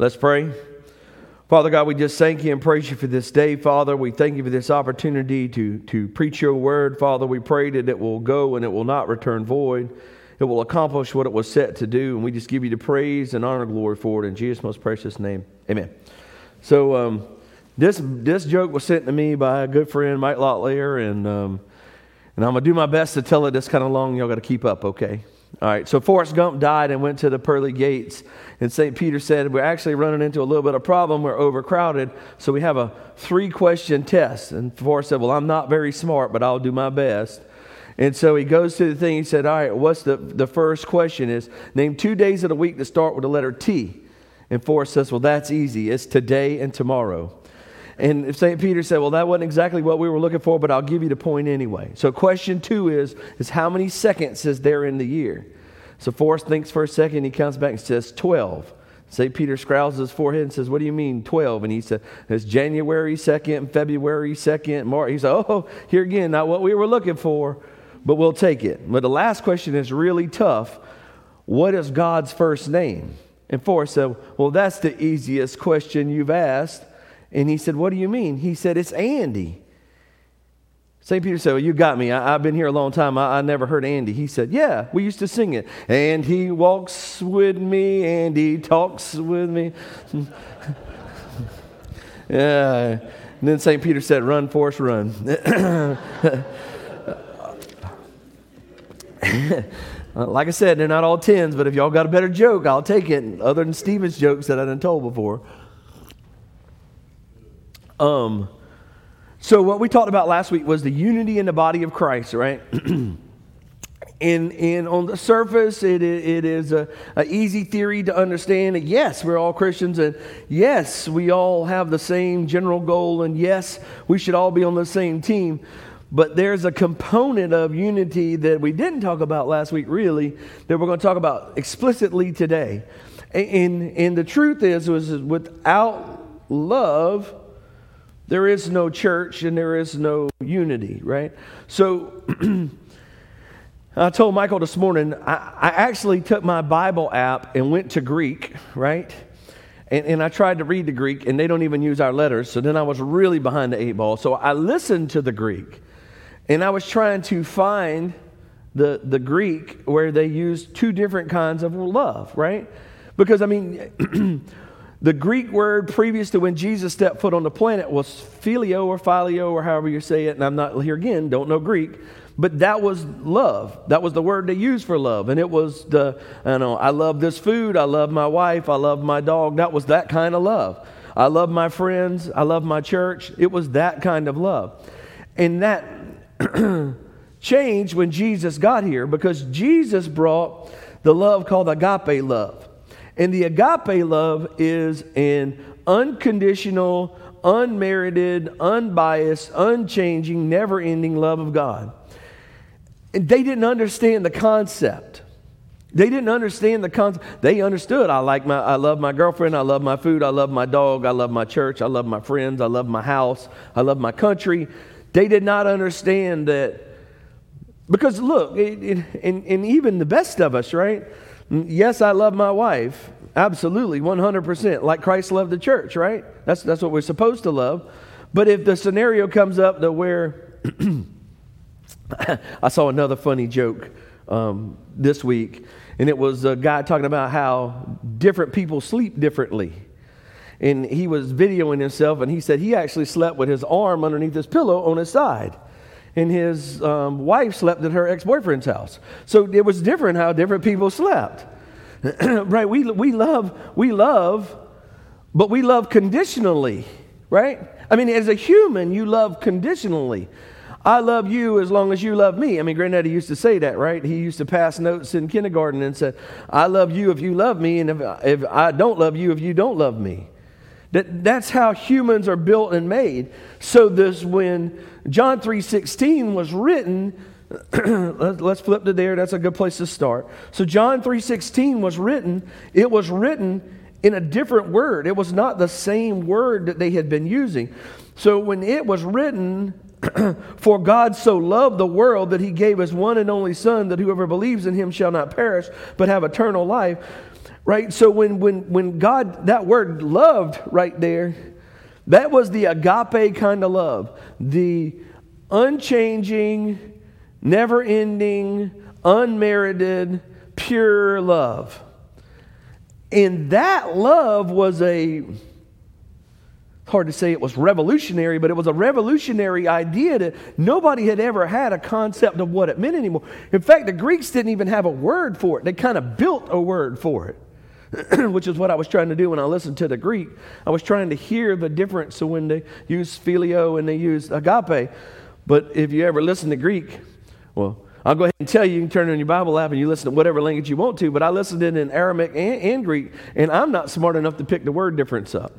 Let's pray. Father God, we just thank you and praise you for this day, Father. We thank you for this opportunity to, to preach your word, Father. We pray that it will go and it will not return void. It will accomplish what it was set to do. And we just give you the praise and honor and glory for it in Jesus' most precious name. Amen. So, um, this, this joke was sent to me by a good friend, Mike Lotley, and, um, and I'm going to do my best to tell it this kind of long. Y'all got to keep up, okay? All right, so Forrest Gump died and went to the pearly gates. And St. Peter said, We're actually running into a little bit of problem. We're overcrowded. So we have a three question test. And Forrest said, Well, I'm not very smart, but I'll do my best. And so he goes to the thing. He said, All right, what's the, the first question is name two days of the week that start with the letter T. And Forrest says, Well, that's easy. It's today and tomorrow. And St. Peter said, Well, that wasn't exactly what we were looking for, but I'll give you the point anyway. So, question two is, is how many seconds is there in the year? So, Forrest thinks for a second. He comes back and says, 12. St. Peter scowls his forehead and says, What do you mean 12? And he said, It's January 2nd, February 2nd, March. He said, Oh, here again, not what we were looking for, but we'll take it. But the last question is really tough. What is God's first name? And Forrest said, Well, that's the easiest question you've asked. And he said, What do you mean? He said, It's Andy. St. Peter said, Well, you got me. I, have been here a long time. I, I, never heard Andy. He said, Yeah, we used to sing it. And he walks with me, and he talks with me. yeah. And then St. Peter said, Run, Forrest, run. like I said, they're not all tens, but if y'all got a better joke, I'll take it, other than Stephen's jokes that I done told before. Um, so what we talked about last week was the unity in the body of Christ, right? and, and on the surface, it, it is a, easy theory to understand. Yes, we're all Christians, and yes, we all have the same general goal, and yes, we should all be on the same team. But there's a component of unity that we didn't talk about last week, really, that we're going to talk about explicitly today. And, and the truth is, was without love, there is no church and there is no unity, right? So I told Michael this morning, I, I, actually took my Bible app and went to Greek, right? And, and I tried to read the Greek, and they don't even use our letters. So then I was really behind the eight ball. So I listened to the Greek, and I was trying to find the, the Greek where they use two different kinds of love, right? Because, I mean, The Greek word previous to when Jesus stepped foot on the planet was phileo or phileo or however you say it. And I'm not here again, don't know Greek. But that was love. That was the word they used for love. And it was the, I know, I love this food. I love my wife. I love my dog. That was that kind of love. I love my friends. I love my church. It was that kind of love. And that changed when Jesus got here because Jesus brought the love called agape love. And the agape love is an unconditional, unmerited, unbiased, unchanging, never ending love of God. And they didn't understand the concept. They didn't understand the concept. They understood I like my I love my girlfriend, I love my food, I love my dog, I love my church, I love my friends, I love my house, I love my country. They did not understand that because look, it, it, and, and even the best of us, right? Yes, I love my wife. Absolutely, 100%. Like Christ loved the church, right? That's, that's what we're supposed to love. But if the scenario comes up to where I saw another funny joke um, this week, and it was a guy talking about how different people sleep differently. And he was videoing himself, and he said he actually slept with his arm underneath his pillow on his side and his um, wife slept at her ex boyfriend's house. So it was different how different people slept. right? We, we love, we love, but we love conditionally, right? I mean, as a human, you love conditionally. I love you as long as you love me. I mean, Granddaddy used to say that, right? He used to pass notes in kindergarten and said, I love you if you love me, and if, if I don't love you if you don't love me. That, that's how humans are built and made. So this when John 3:16 was written, let's flip to there. That's a good place to start. So John 3:16 was written, it was written in a different word. It was not the same word that they had been using. So when it was written, for God so loved the world that he gave his one and only son that whoever believes in him shall not perish but have eternal life. Right? So when, when, when God, that word loved right there, that was the agape kind of love. The unchanging, never ending, unmerited, pure love. And that love was a, hard to say it was revolutionary, but it was a revolutionary idea that nobody had ever had a concept of what it meant anymore. In fact, the Greeks didn't even have a word for it, they kind of built a word for it. which is what I was trying to do when I listened to the Greek. I was trying to hear the difference. So when they use phileo and they use agape, but if you ever listen to Greek, well, I'll go ahead and tell you, you can turn on your Bible app and you listen to whatever language you want to, but I listened in, in Aramaic and, and Greek, and I'm not smart enough to pick the word difference up.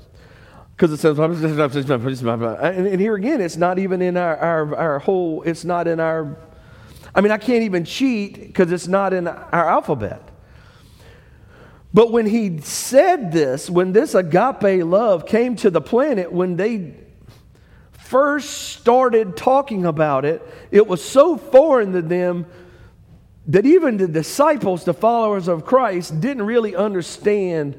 Because it says, and, and here again, it's not even in our, our, our whole, it's not in our, I mean, I can't even cheat because it's not in our alphabet. But when he said this, when this agape love came to the planet, when they first started talking about it, it was so foreign to them that even the disciples, the followers of Christ, didn't really understand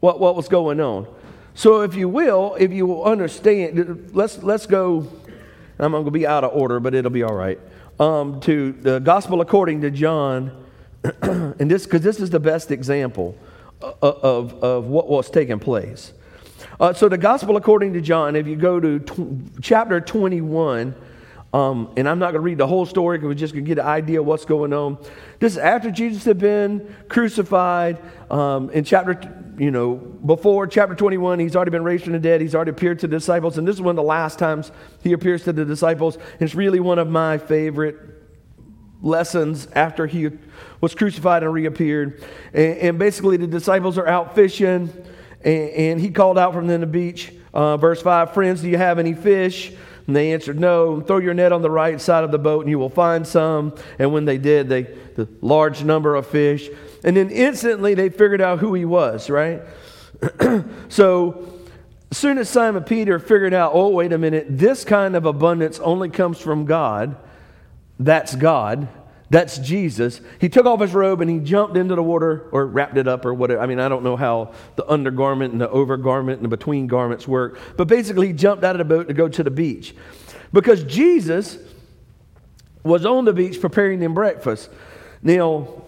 what, what was going on. So, if you will, if you will understand, let's, let's go. I'm going to be out of order, but it'll be all right. Um, to the gospel according to John, and this, because this is the best example of, of, of what was taking place. Uh, so, the gospel according to John, if you go to tw- chapter 21, um, and I'm not going to read the whole story because we're just going to get an idea of what's going on. This is after Jesus had been crucified. Um, in chapter, you know, before chapter 21, he's already been raised from the dead. He's already appeared to the disciples. And this is one of the last times he appears to the disciples. It's really one of my favorite lessons after he was crucified and reappeared. And, and basically, the disciples are out fishing. And, and he called out from them the beach. Uh, verse 5 Friends, do you have any fish? And they answered, No, throw your net on the right side of the boat and you will find some. And when they did, they the large number of fish. And then instantly they figured out who he was, right? so as soon as Simon Peter figured out, oh, wait a minute, this kind of abundance only comes from God, that's God. That's Jesus. He took off his robe and he jumped into the water or wrapped it up or whatever. I mean, I don't know how the undergarment and the overgarment and the between garments work, but basically he jumped out of the boat to go to the beach because Jesus was on the beach preparing them breakfast. Now,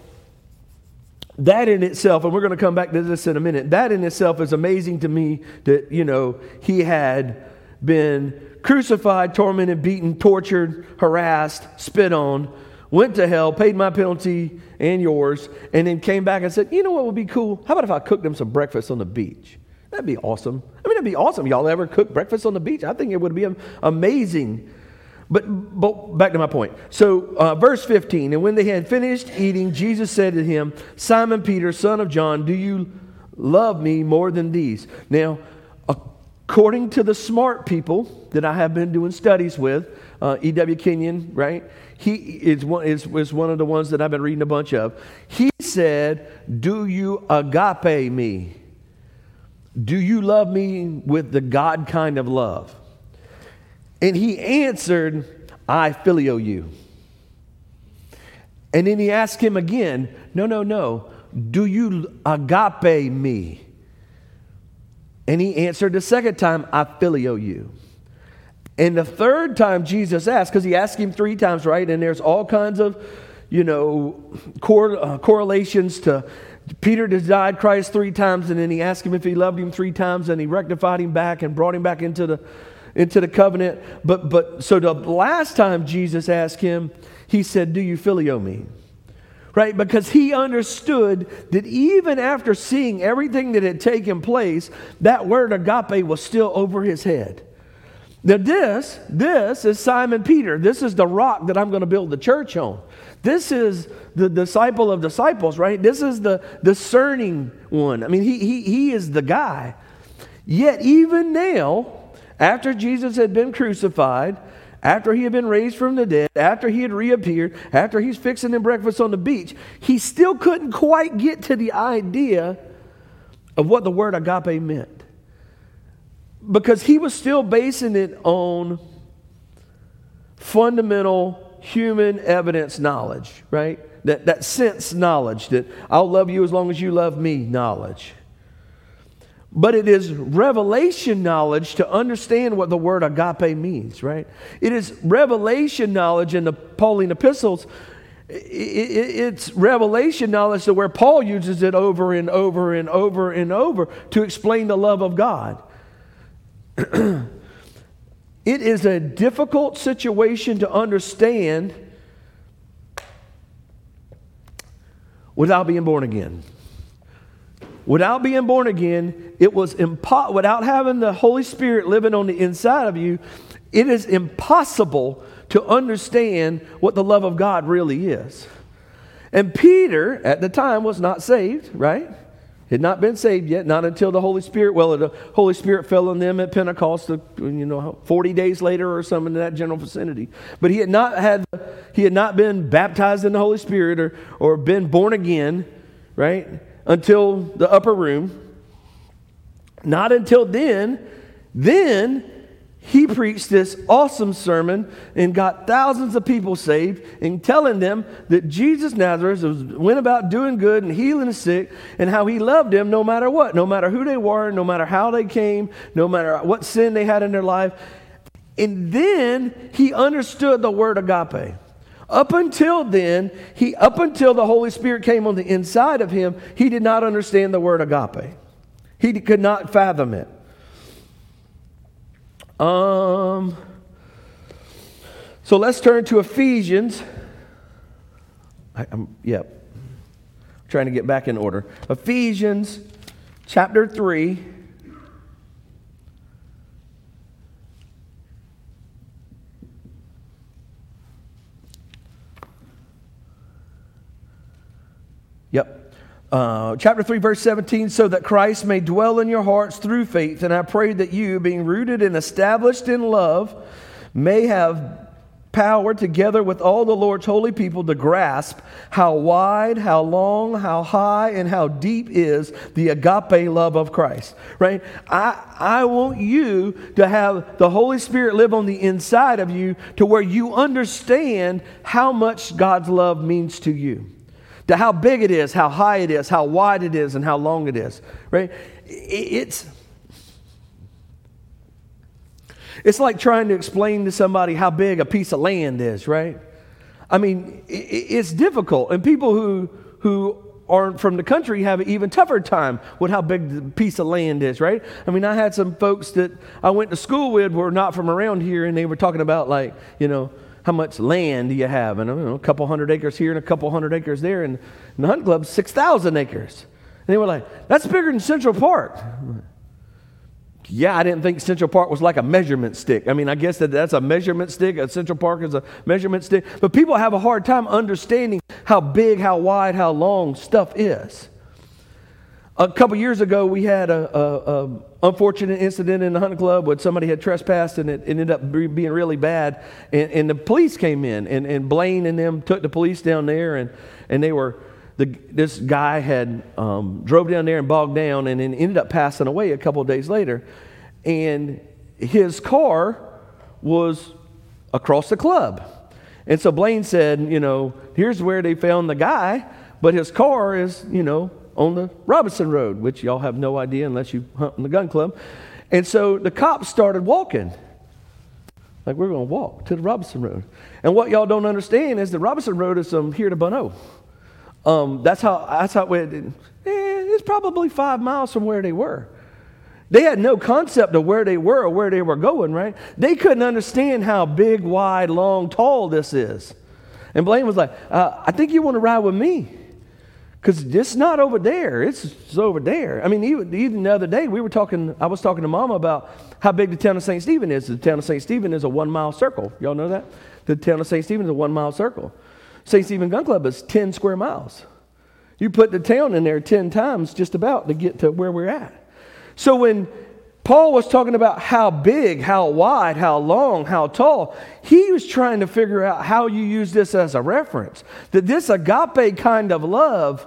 that in itself, and we're going to come back to this in a minute, that in itself is amazing to me that, you know, he had been crucified, tormented, beaten, tortured, harassed, spit on went to hell, paid my penalty and yours, and then came back and said, You know what would be cool? How about if I cooked them some breakfast on the beach? That'd be awesome. I mean, that'd be awesome. Y'all ever cook breakfast on the beach? I think it would be amazing. But, but back to my point. So, uh, verse 15, and when they had finished eating, Jesus said to him, Simon Peter, son of John, do you love me more than these? Now, according to the smart people that I have been doing studies with, uh, E.W. Kenyon, right? He is one, is, is one of the ones that I've been reading a bunch of. He said, Do you agape me? Do you love me with the God kind of love? And he answered, I phileo you. And then he asked him again, No, no, no. Do you agape me? And he answered the second time, I phileo you. And the third time Jesus asked, because he asked him three times, right? And there's all kinds of, you know, cor- uh, correlations to Peter denied Christ three times, and then he asked him if he loved him three times, and he rectified him back and brought him back into the into the covenant. But but so the last time Jesus asked him, he said, "Do you phileo me?" Right? Because he understood that even after seeing everything that had taken place, that word agape was still over his head. Now, this, this is Simon Peter. This is the rock that I'm going to build the church on. This is the disciple of disciples, right? This is the discerning one. I mean, he, he, he is the guy. Yet, even now, after Jesus had been crucified, after he had been raised from the dead, after he had reappeared, after he's fixing them breakfast on the beach, he still couldn't quite get to the idea of what the word agape meant because he was still basing it on fundamental human evidence knowledge, right? that, that sense knowledge, that I'll love you as long as you love me knowledge. But it is revelation knowledge to understand what the word agape means, right? It is revelation knowledge in the Pauline epistles. It's revelation knowledge to where Paul uses it over and over and over and over to explain the love of God. it is a difficult situation to understand without being born again. Without being born again, it was impo- without having the Holy Spirit living on the inside of you, it is impossible to understand what the love of God really is. And Peter, at the time, was not saved, right? Had not been saved yet, not until the Holy Spirit. Well, the Holy Spirit fell on them at Pentecost, uh, you know, 40 days later or something in that general vicinity. But he had not had, he had not been baptized in the Holy Spirit or, or been born again, right? Until the upper room. Not until then. Then he preached this awesome sermon and got thousands of people saved and telling them that Jesus Nazareth was, went about doing good and healing the sick and how he loved them no matter what, no matter who they were, no matter how they came, no matter what sin they had in their life. And then he understood the word agape. Up until then, he up until the Holy Spirit came on the inside of him, he did not understand the word agape. He could not fathom it. Um, so let's turn to Ephesians. I, am yep. I'm trying to get back in order. Ephesians chapter 3. Uh, chapter 3, verse 17, so that Christ may dwell in your hearts through faith. And I pray that you, being rooted and established in love, may have power together with all the Lord's holy people to grasp how wide, how long, how high, and how deep is the agape love of Christ. Right? I, I want you to have the Holy Spirit live on the inside of you to where you understand how much God's love means to you to how big it is, how high it is, how wide it is, and how long it is, right? It's, it's like trying to explain to somebody how big a piece of land is, right? I mean, it's difficult. And people who, who aren't from the country have an even tougher time with how big the piece of land is, right? I mean, I had some folks that I went to school with were not from around here, and they were talking about, like, you know, how much land do you have? And know, a couple hundred acres here and a couple hundred acres there. And, and the hunt club, 6,000 acres. And they were like, that's bigger than Central Park. Yeah, I didn't think Central Park was like a measurement stick. I mean, I guess that that's a measurement stick. A Central Park is a measurement stick. But people have a hard time understanding how big, how wide, how long stuff is. A couple years ago, we had a, a, a, unfortunate incident in the hunting club where somebody had trespassed and it ended up being really bad. And, and the police came in, and, and Blaine and them took the police down there, and, and they were the, this guy had um, drove down there and bogged down, and then ended up passing away a couple days later. And his car was across the club. And so Blaine said, you know, here's where they found the guy, but his car is, you know, on the Robinson Road, which y'all have no idea unless you hunt in the gun club. And so the cops started walking. Like, we're going to walk to the Robinson Road. And what y'all don't understand is the Robinson Road is from here to Bonneau. Um, that's how, that's how it, eh, it's probably five miles from where they were. They had no concept of where they were or where they were going, right? They couldn't understand how big, wide, long, tall this is. And Blaine was like, uh, I think you want to ride with me. Because it's not over there, it's, it's, over there. I mean, even, even the other day, we were talking, I was talking to Mama about how big the town of St. Stephen is. The town of St. Stephen is a one mile circle. Y'all know that? The town of St. Stephen is a one mile circle. St. Stephen Gun Club is 10 square miles. You put the town in there 10 times just about to get to where we're at. So when Paul was talking about how big, how wide, how long, how tall. He was trying to figure out how you use this as a reference. That this agape kind of love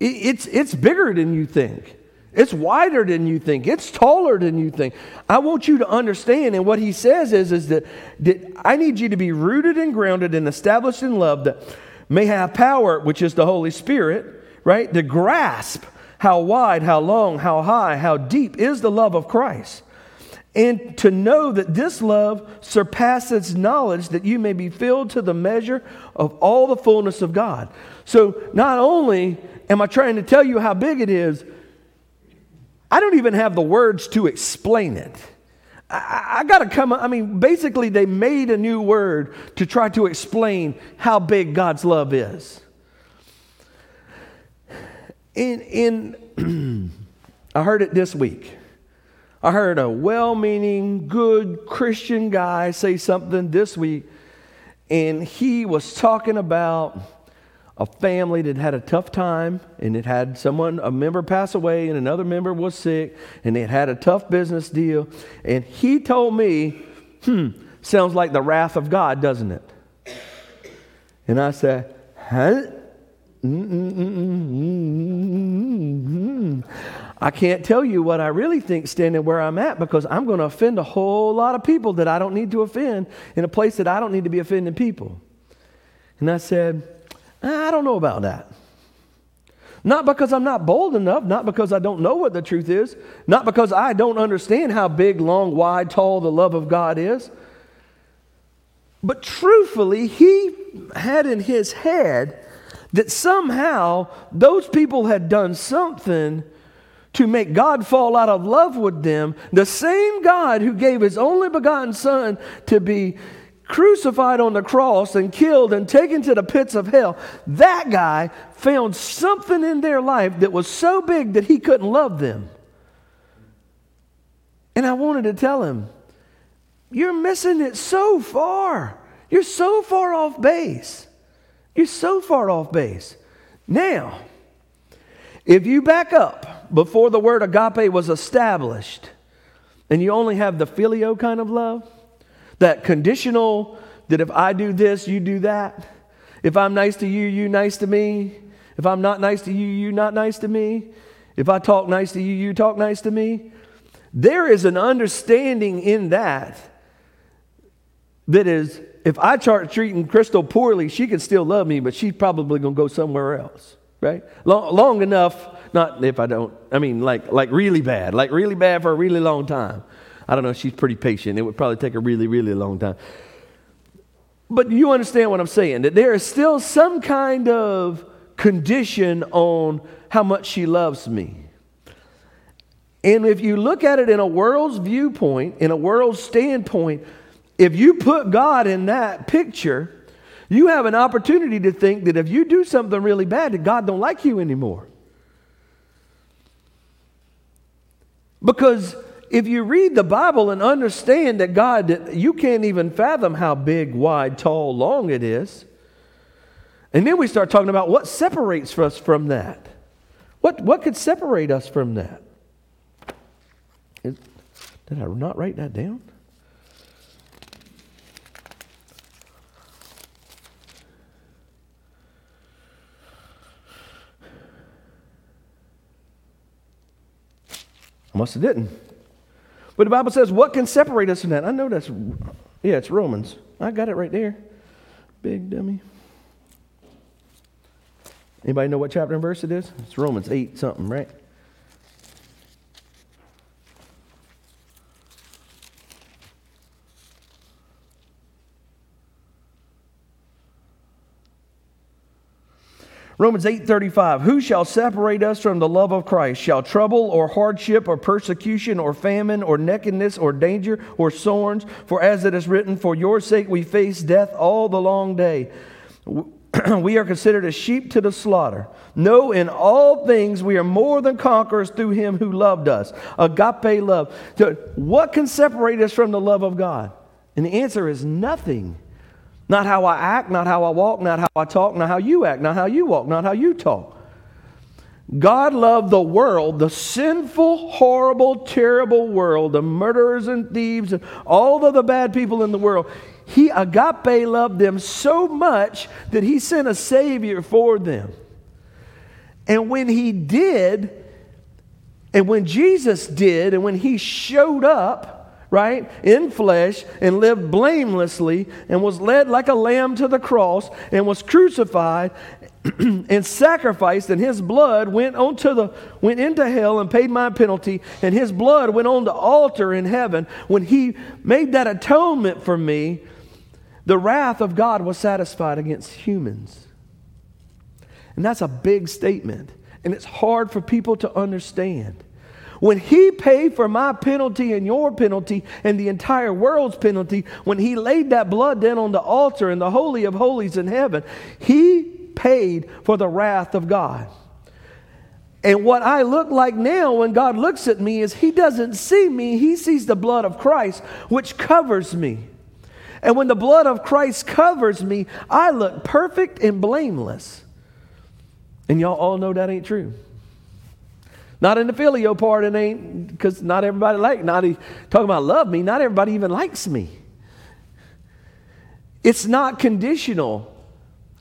it's, it's bigger than you think. It's wider than you think. It's taller than you think. I want you to understand, and what he says is, is that, that I need you to be rooted and grounded and established in love, that may have power, which is the Holy Spirit, right, to grasp how wide, how long, how high, how deep is the love of Christ. And to know that this love surpasses knowledge, that you may be filled to the measure of all the fullness of God. So, not only am I trying to tell you how big it is, I don't even have the words to explain it. I, I got to come, I mean, basically, they made a new word to try to explain how big God's love is. In, in I heard it this week. I heard a well meaning, good Christian guy say something this week, and he was talking about a family that had a tough time and it had someone, a member pass away and another member was sick and it had a tough business deal. And he told me, hmm, sounds like the wrath of God, doesn't it? And I said, huh? I can't tell you what I really think standing where I'm at because I'm going to offend a whole lot of people that I don't need to offend in a place that I don't need to be offending people. And I said, I don't know about that. Not because I'm not bold enough, not because I don't know what the truth is, not because I don't understand how big, long, wide, tall the love of God is. But truthfully, he had in his head that somehow those people had done something to make God fall out of love with them. The same God who gave his only begotten Son to be crucified on the cross and killed and taken to the pits of hell, that guy found something in their life that was so big that he couldn't love them. And I wanted to tell him, You're missing it so far. You're so far off base. You're so far off base. Now, if you back up before the word agape was established, and you only have the phileo kind of love, that conditional, that if I do this, you do that. If I'm nice to you, you nice to me. If I'm not nice to you, you not nice to me. If I talk nice to you, you talk nice to me. There is an understanding in that that is, if I start treating Crystal poorly, she can still love me, but she's probably going to go somewhere else, right? Long, long enough, not if I don't, I mean, like, like really bad, like really bad for a really long time. I don't know, she's pretty patient. It would probably take a really, really long time. But you understand what I'm saying that there is still some kind of condition on how much she loves me. And if you look at it in a world's viewpoint, in a world's standpoint, if you put God in that picture, you have an opportunity to think that if you do something really bad, that God don't like you anymore. Because if you read the Bible and understand that God, you can't even fathom how big, wide, tall, long it is. And then we start talking about what separates us from that. What, what could separate us from that? Did I not write that down? I must have didn't. But the Bible says, what can separate us from that? I know that's, yeah, it's Romans. I got it right there. Big dummy. Anybody know what chapter and verse it is? It's Romans 8 something, right? Romans 8:35 Who shall separate us from the love of Christ? Shall trouble or hardship or persecution or famine or nakedness or danger or thorns? For as it is written, for your sake we face death all the long day. we are considered as sheep to the slaughter. No, in all things we are more than conquerors through him who loved us. Agape love. So what can separate us from the love of God? And the answer is nothing. Not how I act, not how I walk, not how I talk, not how you act, not how you walk, not how you talk. God loved the world, the sinful, horrible, terrible world, the murderers and thieves, and all of the bad people in the world. He, agape, loved them so much that he sent a Savior for them. And when he did, and when Jesus did, and when he showed up, right, in flesh, and lived blamelessly, and was led like a lamb to the cross, and was crucified and sacrificed, and his blood went onto the went into hell and paid my penalty, and his blood went on the altar in heaven. When he made that atonement for me, the wrath of God was satisfied against humans. And that's a big statement, and it's hard for people to understand. When he paid for my penalty and your penalty and the entire world's penalty, when he laid that blood down on the altar in the Holy of Holies in heaven, he paid for the wrath of God. And what I look like now when God looks at me is he doesn't see me, he sees the blood of Christ, which covers me. And when the blood of Christ covers me, I look perfect and blameless. And y'all all know that ain't true. Not in the phileo part, it ain't because not everybody like. Not talking about love me. Not everybody even likes me. It's not conditional.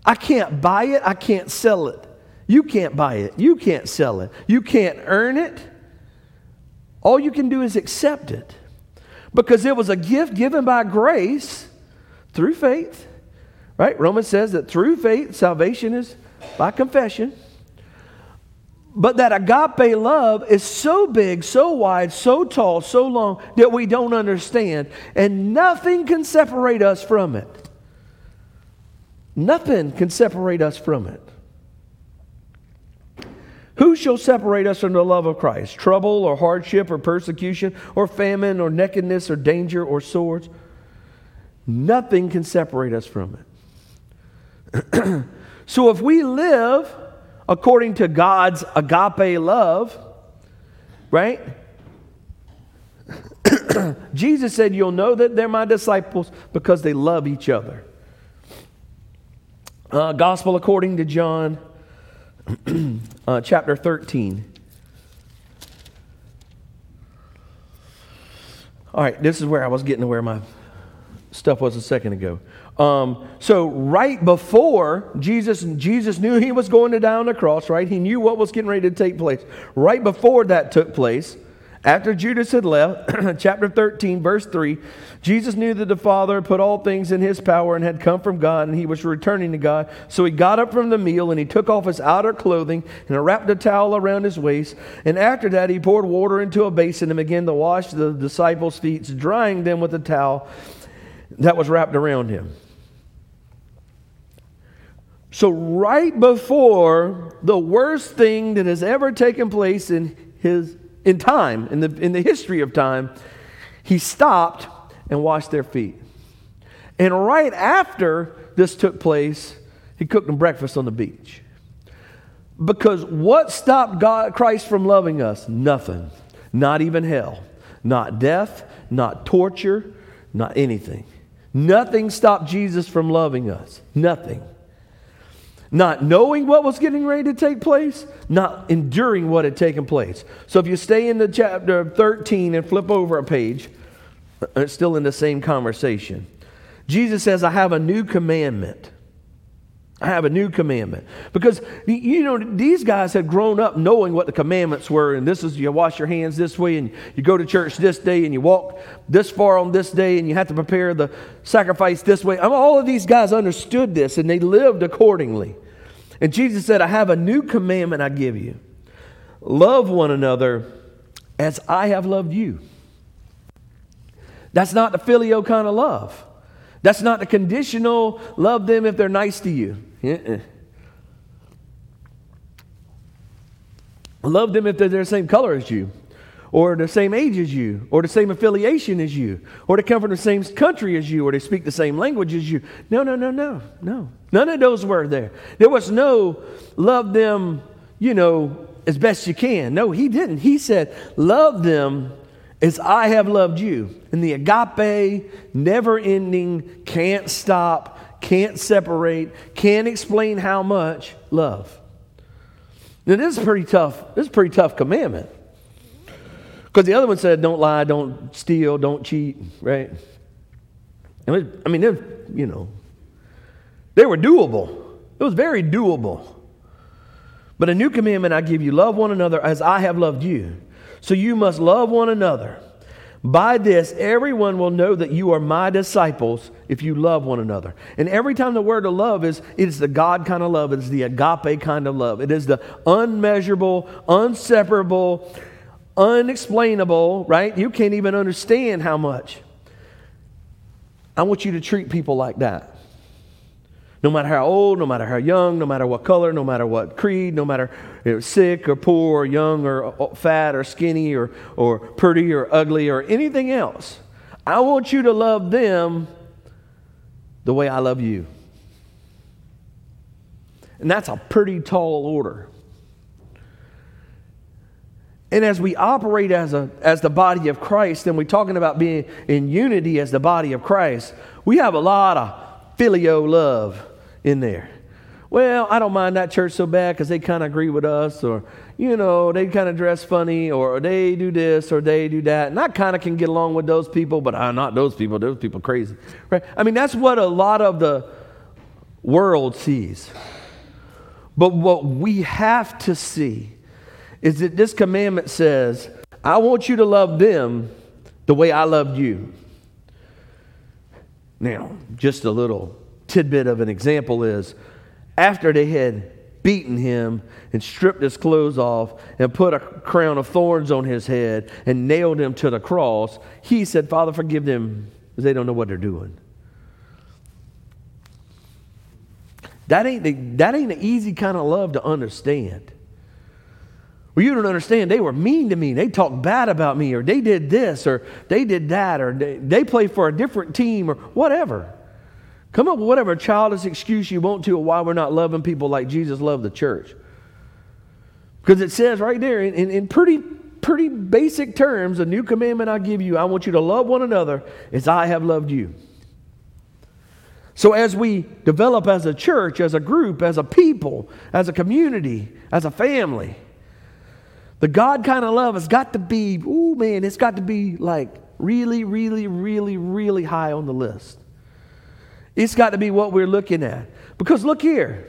I can't buy it. I can't sell it. You can't buy it. You can't sell it. You can't earn it. All you can do is accept it because it was a gift given by grace through faith. Right? Romans says that through faith, salvation is by confession. But that agape love is so big, so wide, so tall, so long that we don't understand. And nothing can separate us from it. Nothing can separate us from it. Who shall separate us from the love of Christ? Trouble or hardship or persecution or famine or nakedness or danger or swords? Nothing can separate us from it. so if we live according to God's agape love, right? Jesus said, You'll know that they're my disciples because they love each other. Uh, Gospel according to John, uh, chapter 13. All right, this is where I was getting to where my stuff was a second ago. Um, so right before Jesus, Jesus knew he was going to die on the cross, right? He knew what was getting ready to take place. Right before that took place, after Judas had left, chapter 13, verse 3, Jesus knew that the Father put all things in his power and had come from God, and he was returning to God. So he got up from the meal and he took off his outer clothing and wrapped a towel around his waist. And after that, he poured water into a basin and began to wash the disciples' feet, drying them with the towel that was wrapped around him. So, right before the worst thing that has ever taken place in his in time, in the, in the history of time, he stopped and washed their feet. And right after this took place, he cooked them breakfast on the beach. Because what stopped God, Christ from loving us? Nothing. Not even hell. Not death, not torture, not anything. Nothing stopped Jesus from loving us. Nothing not knowing what was getting ready to take place, not enduring what had taken place. So if you stay in the chapter 13 and flip over a page, uh, it's still in the same conversation. Jesus says, I have a new commandment. I have a new commandment. Because, you know, these guys had grown up knowing what the commandments were. And this is you wash your hands this way, and you go to church this day, and you walk this far on this day, and you have to prepare the sacrifice this way. I mean, all of these guys understood this, and they lived accordingly. And Jesus said, I have a new commandment I give you love one another as I have loved you. That's not the filial kind of love. That's not the conditional love them if they're nice to you. Uh-uh. Love them if they're the same color as you or the same age as you, or the same affiliation as you, or they come from the same country as you, or they speak the same language as you. No, no, no, no, no. None of those were there. There was no love them, you know, as best you can. No, he didn't. He said, love them as I have loved you. And the agape, never ending, can't stop, can't separate, can't explain how much love. Now, this is pretty tough. This is pretty tough commandment. Because the other one said, don't lie, don't steal, don't cheat, right? I mean, you know, they were doable. It was very doable. But a new commandment I give you love one another as I have loved you. So you must love one another. By this, everyone will know that you are my disciples if you love one another. And every time the word of love is, it is the God kind of love, it is the agape kind of love. It is the unmeasurable, unseparable, unexplainable, right? You can't even understand how much. I want you to treat people like that. No matter how old, no matter how young, no matter what color, no matter what creed, no matter if sick or poor or young or uh, fat or skinny or, or pretty or ugly or anything else. I want you to love them the way I love you. And that's a pretty tall order. And as we operate as, a, as the body of Christ, and we're talking about being in unity as the body of Christ, we have a lot of phileo love in there. Well, I don't mind that church so bad because they kind of agree with us, or, you know, they kind of dress funny, or they do this, or they do that. And I kind of can get along with those people, but I'm not those people. Those people crazy. Right? I mean, that's what a lot of the world sees. But what we have to see is that this commandment says, I want you to love them the way I loved you. Now, just a little tidbit of an example is after they had beaten him and stripped his clothes off and put a crown of thorns on his head and nailed him to the cross, he said, Father, forgive them because they don't know what they're doing. That ain't, the, that ain't an easy kind of love to understand. Well, you don't understand. They were mean to me. They talked bad about me, or they did this, or they did that, or they, they play for a different team, or whatever. Come up with whatever childish excuse you want to of why we're not loving people like Jesus loved the church. Because it says right there in, in, in, pretty, pretty basic terms, a new commandment I give you I want you to love one another as I have loved you. So, as we develop as a church, as a group, as a people, as a community, as a family, the God kind of love has got to be, oh man, it's got to be like really, really, really, really high on the list. It's got to be what we're looking at. Because look here,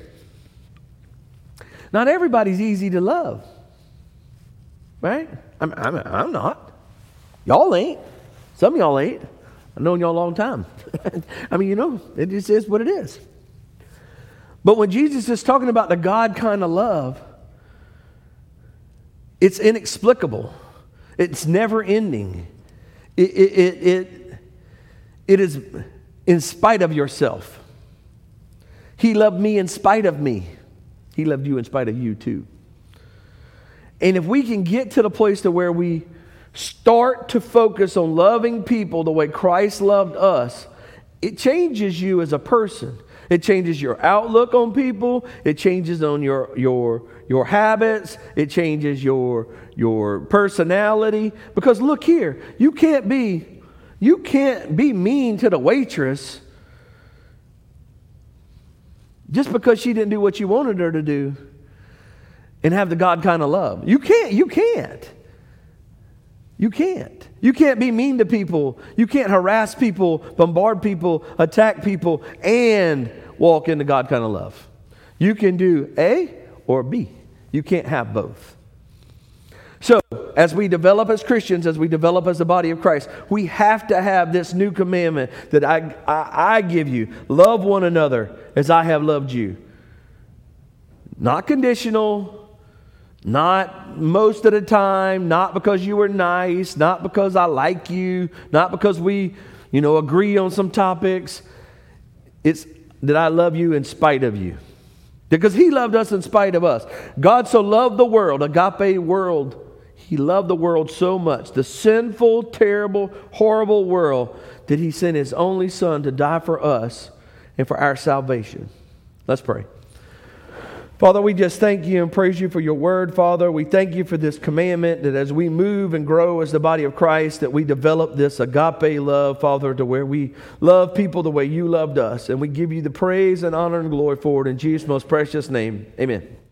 not everybody's easy to love, right? I'm, I'm, I'm not. Y'all ain't. Some of y'all ain't. I've known y'all a long time. I mean, you know, it just is what it is. But when Jesus is talking about the God kind of love, it's inexplicable. It's never ending. It, it, it, it, it is in spite of yourself. He loved me in spite of me. He loved you in spite of you too. And if we can get to the place to where we start to focus on loving people the way Christ loved us, it changes you as a person. It changes your outlook on people. It changes on your, your, your habits. It changes your, your personality. Because look here, you can't be, you can't be mean to the waitress just because she didn't do what you wanted her to do and have the God kind of love. You can't, you can't. You can't. You can't be mean to people. You can't harass people, bombard people, attack people, and walk into God kind of love. You can do A or B. You can't have both. So, as we develop as Christians, as we develop as the body of Christ, we have to have this new commandment that I, I, I give you love one another as I have loved you. Not conditional, not most of the time, not because you were nice, not because I like you, not because we, you know, agree on some topics. It's that I love you in spite of you. Because he loved us in spite of us. God so loved the world, agape world. He loved the world so much, the sinful, terrible, horrible world, that he sent his only son to die for us and for our salvation. Let's pray. Father, we just thank you and praise you for your word, Father. We thank you for this commandment that as we move and grow as the body of Christ, that we develop this agape love, Father, to where we love people the way you loved us. And we give you the praise and honor and glory for it in Jesus' most precious name. Amen.